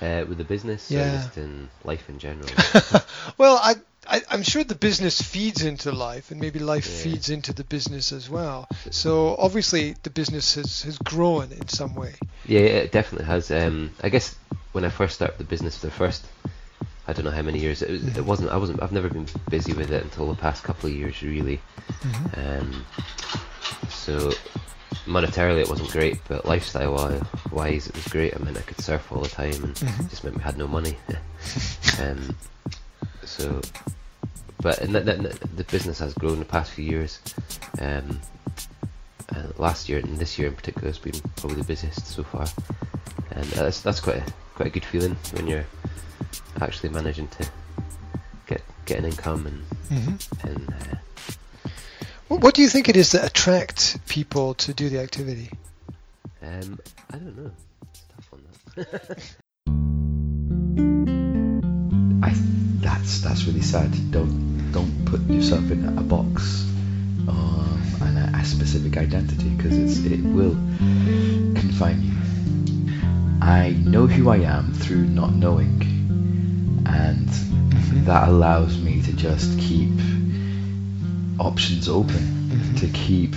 Uh, with the business, yeah. or just in life in general. well, I, I am sure the business feeds into life, and maybe life yeah. feeds into the business as well. So obviously, the business has has grown in some way. Yeah, it definitely has. Um, I guess when I first started the business, the first I don't know how many years it, was, it wasn't. I wasn't. I've never been busy with it until the past couple of years, really. Mm-hmm. Um, so monetarily it wasn't great, but lifestyle wise it was great. I mean, I could surf all the time, and mm-hmm. just meant we had no money. um, so, but the, the, the, business has grown the past few years. Um, last year and this year in particular has been probably the busiest so far, and that's that's quite a, quite a good feeling when you're actually managing to get get an income and mm-hmm. and. Uh, what do you think it is that attracts people to do the activity? Um, I don't know. It's tough on that. I that's that's really sad. Don't don't put yourself in a box um, and a, a specific identity because it will confine you. I know who I am through not knowing and mm-hmm. that allows me to just keep options open mm-hmm. to keep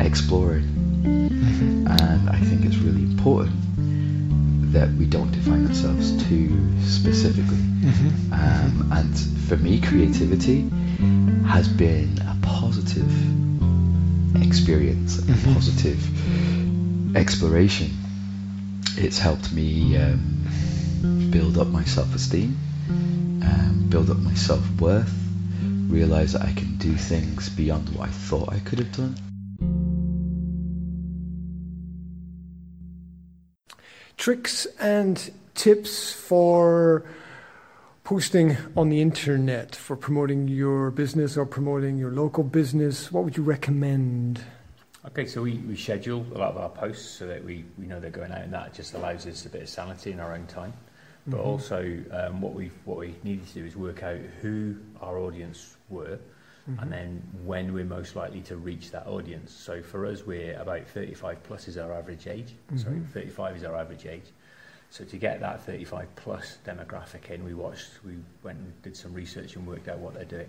exploring mm-hmm. and I think it's really important that we don't define ourselves too specifically mm-hmm. um, and for me creativity has been a positive experience a mm-hmm. positive exploration it's helped me um, build up my self-esteem, um, build up my self-worth, realize that I can do things beyond what I thought I could have done. Tricks and tips for posting on the internet for promoting your business or promoting your local business, what would you recommend? Okay, so we, we schedule a lot of our posts so that we, we know they're going out, and that just allows us a bit of sanity in our own time. But mm-hmm. also, um, what we what we needed to do is work out who our audience were, mm-hmm. and then when we're most likely to reach that audience. So for us, we're about 35 plus is our average age. Mm-hmm. Sorry, 35 is our average age. So to get that 35 plus demographic in, we watched, we went and did some research and worked out what they're doing.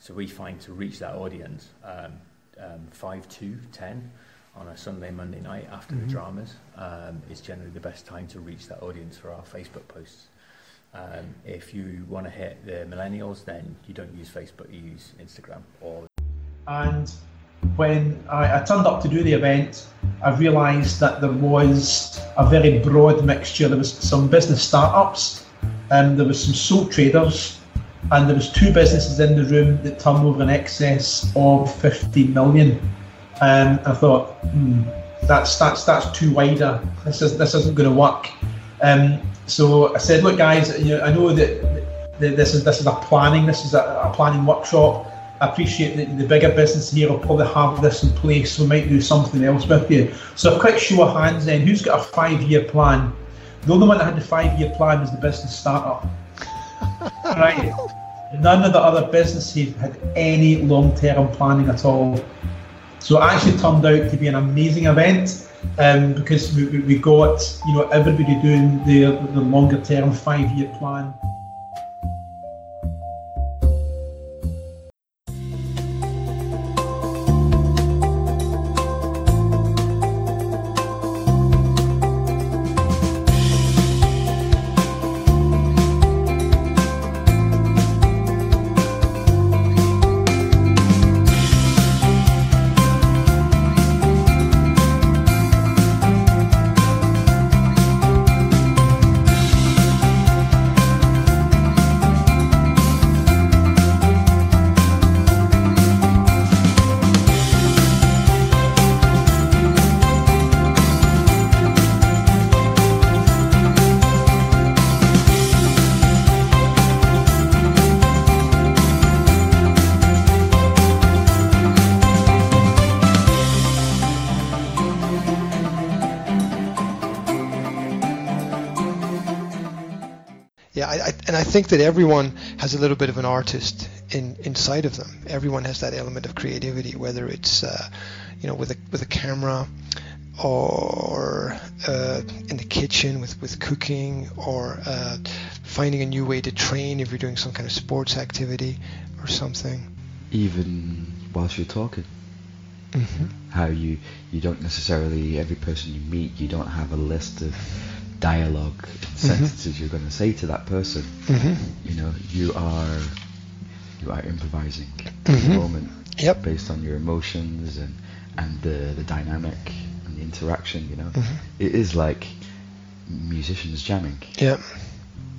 So we find to reach that audience, um, um, 5 to 10 on a Sunday, Monday night after mm-hmm. the dramas um, is generally the best time to reach that audience for our Facebook posts. Um, if you want to hit the millennials, then you don't use Facebook, you use Instagram or. And when I, I turned up to do the event, I realised that there was a very broad mixture. There was some business startups, and um, there was some sole traders, and there was two businesses in the room that turned over in excess of 50 million. Um, I thought, hmm, that's that's that's too wider. This is this isn't going to work. Um, so I said, look, guys, you know, I know that this is this is a planning. This is a, a planning workshop. I appreciate that the bigger business here will probably have this in place, so we might do something else with you. So a quick show of hands then, who's got a five-year plan? The only one that had the five-year plan was the business startup. right. None of the other businesses had any long-term planning at all. So it actually turned out to be an amazing event um, because we, we got you know everybody doing the the longer term five year plan. Think that everyone has a little bit of an artist in inside of them. Everyone has that element of creativity, whether it's uh, you know with a with a camera, or uh, in the kitchen with, with cooking or uh, finding a new way to train if you're doing some kind of sports activity or something. Even whilst you're talking. hmm How you, you don't necessarily, every person you meet, you don't have a list of dialogue and sentences you're going to say to that person. hmm You know, you are you are improvising in the moment Yep. based on your emotions and and the the dynamic and the interaction. You know, Mhm. It is like musicians jamming, Yeah.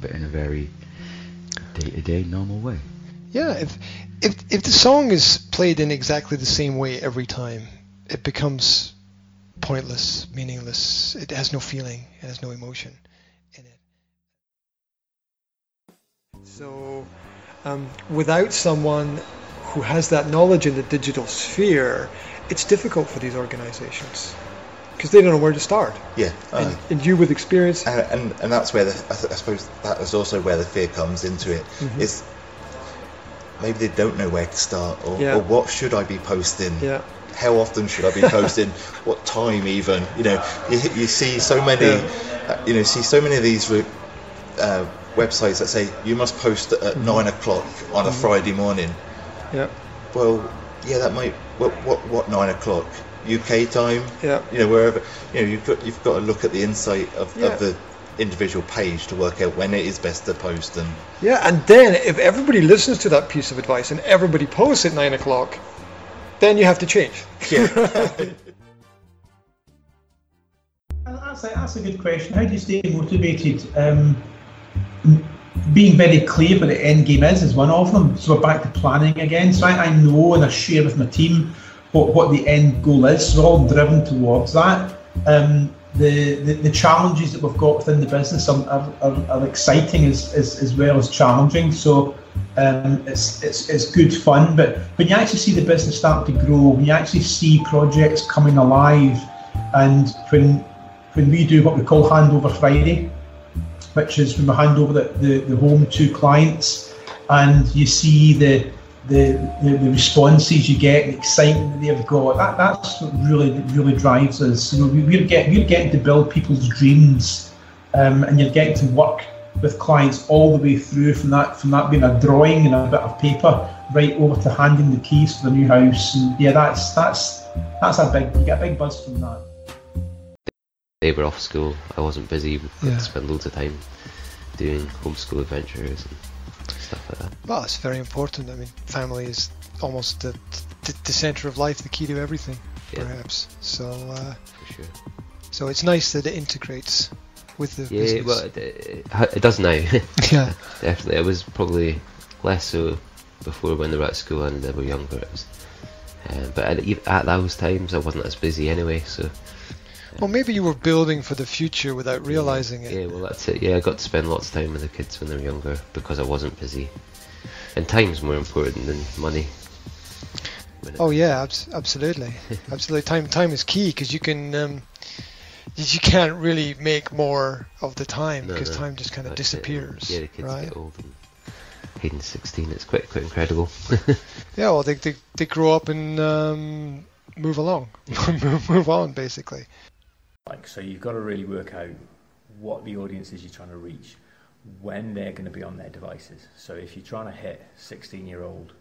but in a very day to day normal way. Yeah, if if if the song is played in exactly the same way every time, it becomes pointless, meaningless. It has no feeling, it has no emotion in it. So, um, without someone who has that knowledge in the digital sphere, it's difficult for these organizations because they don't know where to start. Yeah, uh, And, and you, with experience, and, and and that's where the I, th- I suppose that is also where the fear comes into it. Mhm. Is maybe they don't know where to start, or, Yeah. or what should I be posting? yeah, How often should I be posting? what time even? You know, you, you see so many, uh, you know, see so many of these uh, websites that say you must post at Mm-hmm. nine o'clock on a Friday morning. yeah, Well, yeah, that might. What what what nine o'clock? UK time? yeah. you know wherever you know you've got you've got to look at the insight of, Yeah. of the individual page to work out when it is best to post and Yeah, and then if everybody listens to that piece of advice and everybody posts at nine o'clock, then you have to change. yeah That's a, that's a good question. How do you stay motivated? Um, being very clear what the end game is is one of them. So we're back to planning again. So I, I know and I share with my team what, what the end goal is. So we're all driven towards that. Um, the, the, the challenges that we've got within the business are, are, are, are exciting as, as, as well as challenging. So um, it's, it's, it's good fun. But when you actually see the business start to grow, when you actually see projects coming alive, and when when we do what we call handover Friday, which is when we hand over the, the, the home to clients and you see the the, the, the responses you get, the excitement that they've got, that, that's what really really drives us. You know, we, we're, get, we're getting to build people's dreams um, and you're getting to work with clients all the way through from that from that being a drawing and a bit of paper right over to handing the keys to the new house. And yeah, that's that's that's a big you get a big buzz from that. They were off school. I wasn't busy. Got Yeah. to spend loads of time doing homeschool adventures and stuff like that. Well, it's very important. I mean, family is almost the, the, the center of life, the key to everything, Yeah. perhaps. So, uh, For sure. so it's nice that it integrates with the Yeah, business. well, it, it, does now. yeah, Definitely. It was probably less so before when they were at school and they were younger. It was, um, but at, at those times, I wasn't as busy anyway. So Well, maybe you were building for the future without realizing it. yeah, well, that's it. Yeah, I got to spend lots of time with the kids when they were younger because I wasn't busy. And time's more important than money. Oh yeah, abs- absolutely, absolutely. Time time is key because you can um, you you can't really make more of the time No, because no, time just kind of that's it. disappears. Yeah, the kids right? get old. And Hayden's 16. It's quite quite incredible. Yeah, well, they they, they grow up and um, move along, move, move on, basically. Like, so you've got to really work out what the audience is you're trying to reach, when they're going to be on their devices. So if you're trying to hit 16-year-old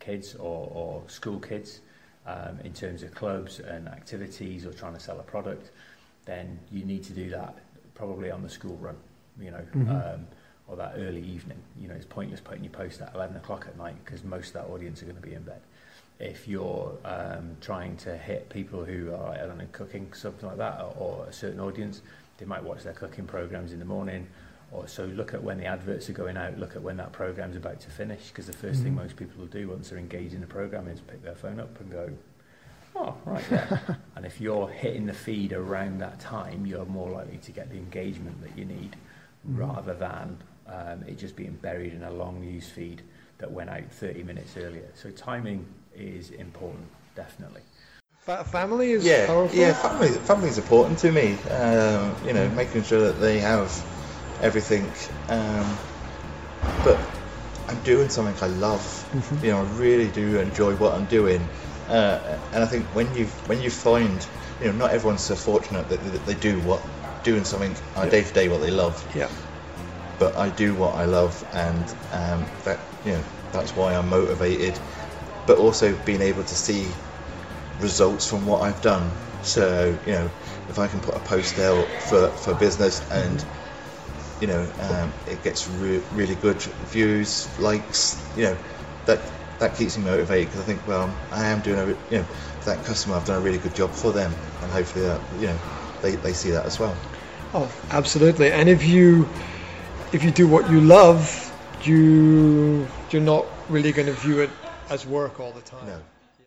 kids or, or school kids um, in terms of clubs and activities or trying to sell a product, then you need to do that probably on the school run, you know, um, or that early evening. You know, it's pointless putting your post at 11 o'clock at night because most of that audience are going to be in bed if you're um, trying to hit people who are, I don't know, cooking, something like that, or, or a certain audience, they might watch their cooking programs in the morning. Or so look at when the adverts are going out, look at when that program's about to finish, because the 1st thing most people will do once they're engaged in the program is pick their phone up and go, right, yeah. and if you're hitting the feed around that time, you're more likely to get the engagement that you need, rather than um, it just being buried in a long news feed that went out 30 minutes earlier. So timing is important, definitely. Fa- family is yeah powerful. yeah family family's important to me um, you know making sure that they have everything um, but I'm doing something I love Mm-hmm. you know I really do enjoy what I'm doing uh, and I think when you when you find you know, not everyone's so fortunate that that they do what doing something a day to day what they love. Yeah. But I do what I love, and um, that you know that's why I'm motivated. But also being able to see results from what I've done. So you know, if I can put a post out for for business and you know um, it gets re- really good views, likes, you know, that that keeps me motivated because I think, well, I am doing a you know that customer, I've done a really good job for them, and hopefully that you know they, they see that as well. Oh, absolutely. And if you if you do what you love, you you're not really going to view it as work all the time. No.